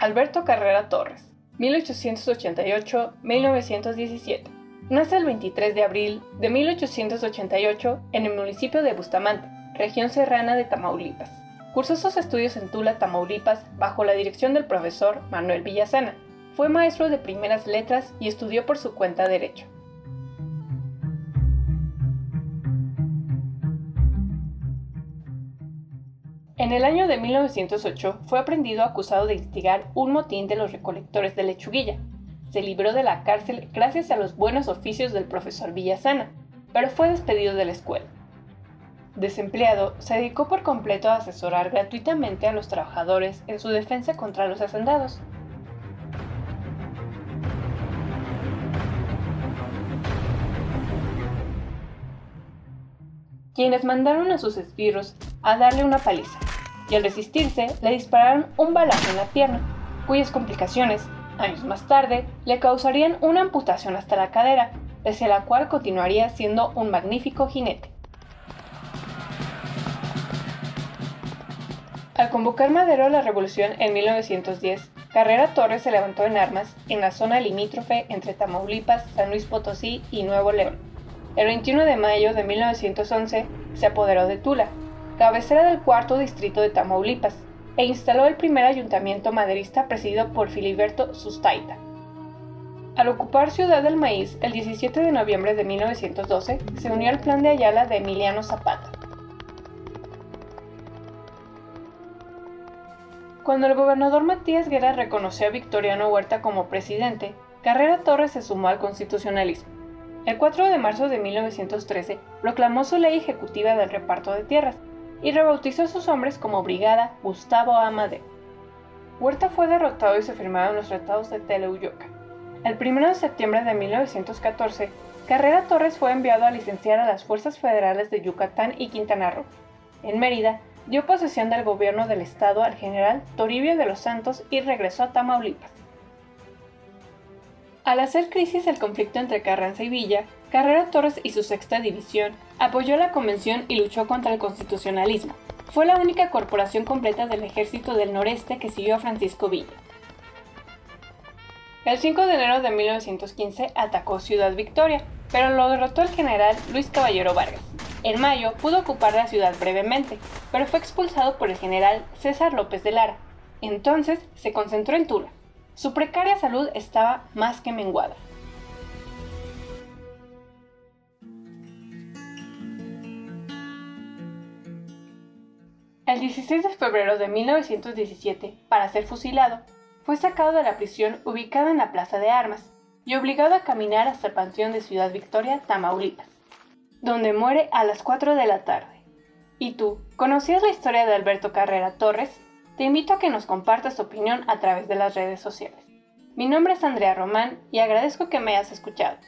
Alberto Carrera Torres, 1888-1917. Nace el 23 de abril de 1888 en el municipio de Bustamante, región serrana de Tamaulipas. Cursó sus estudios en Tula, Tamaulipas, bajo la dirección del profesor Manuel Villasana. Fue maestro de primeras letras y estudió por su cuenta Derecho. En el año de 1908 fue aprendido acusado de instigar un motín de los recolectores de lechuguilla. Se libró de la cárcel gracias a los buenos oficios del profesor Villasana, pero fue despedido de la escuela. Desempleado, se dedicó por completo a asesorar gratuitamente a los trabajadores en su defensa contra los hacendados. quienes mandaron a sus esbirros a darle una paliza y al resistirse le dispararon un balazo en la pierna, cuyas complicaciones, años más tarde, le causarían una amputación hasta la cadera, pese a la cual continuaría siendo un magnífico jinete. Al convocar Madero a la revolución en 1910, Carrera Torres se levantó en armas en la zona limítrofe entre Tamaulipas, San Luis Potosí y Nuevo León. El 21 de mayo de 1911 se apoderó de Tula, cabecera del cuarto distrito de Tamaulipas, e instaló el primer ayuntamiento maderista presidido por Filiberto Sustaita. Al ocupar Ciudad del Maíz el 17 de noviembre de 1912, se unió al plan de Ayala de Emiliano Zapata. Cuando el gobernador Matías Guerra reconoció a Victoriano Huerta como presidente, Carrera Torres se sumó al constitucionalismo. El 4 de marzo de 1913 proclamó su ley ejecutiva del reparto de tierras, y rebautizó a sus hombres como Brigada Gustavo Amadeo. Huerta fue derrotado y se firmaron los tratados de Teleuyoca. El 1 de septiembre de 1914, Carrera Torres fue enviado a licenciar a las fuerzas federales de Yucatán y Quintana Roo. En Mérida, dio posesión del gobierno del estado al general Toribio de los Santos y regresó a Tamaulipas. Al hacer crisis el conflicto entre Carranza y Villa, Carrera Torres y su sexta división apoyó la convención y luchó contra el constitucionalismo. Fue la única corporación completa del ejército del noreste que siguió a Francisco Villa. El 5 de enero de 1915 atacó Ciudad Victoria, pero lo derrotó el general Luis Caballero Vargas. En mayo pudo ocupar la ciudad brevemente, pero fue expulsado por el general César López de Lara. Entonces se concentró en Tula. Su precaria salud estaba más que menguada. El 16 de febrero de 1917, para ser fusilado, fue sacado de la prisión ubicada en la Plaza de Armas y obligado a caminar hasta el panteón de Ciudad Victoria, Tamaulipas, donde muere a las 4 de la tarde. ¿Y tú, conocías la historia de Alberto Carrera Torres? Te invito a que nos compartas tu opinión a través de las redes sociales. Mi nombre es Andrea Román y agradezco que me hayas escuchado.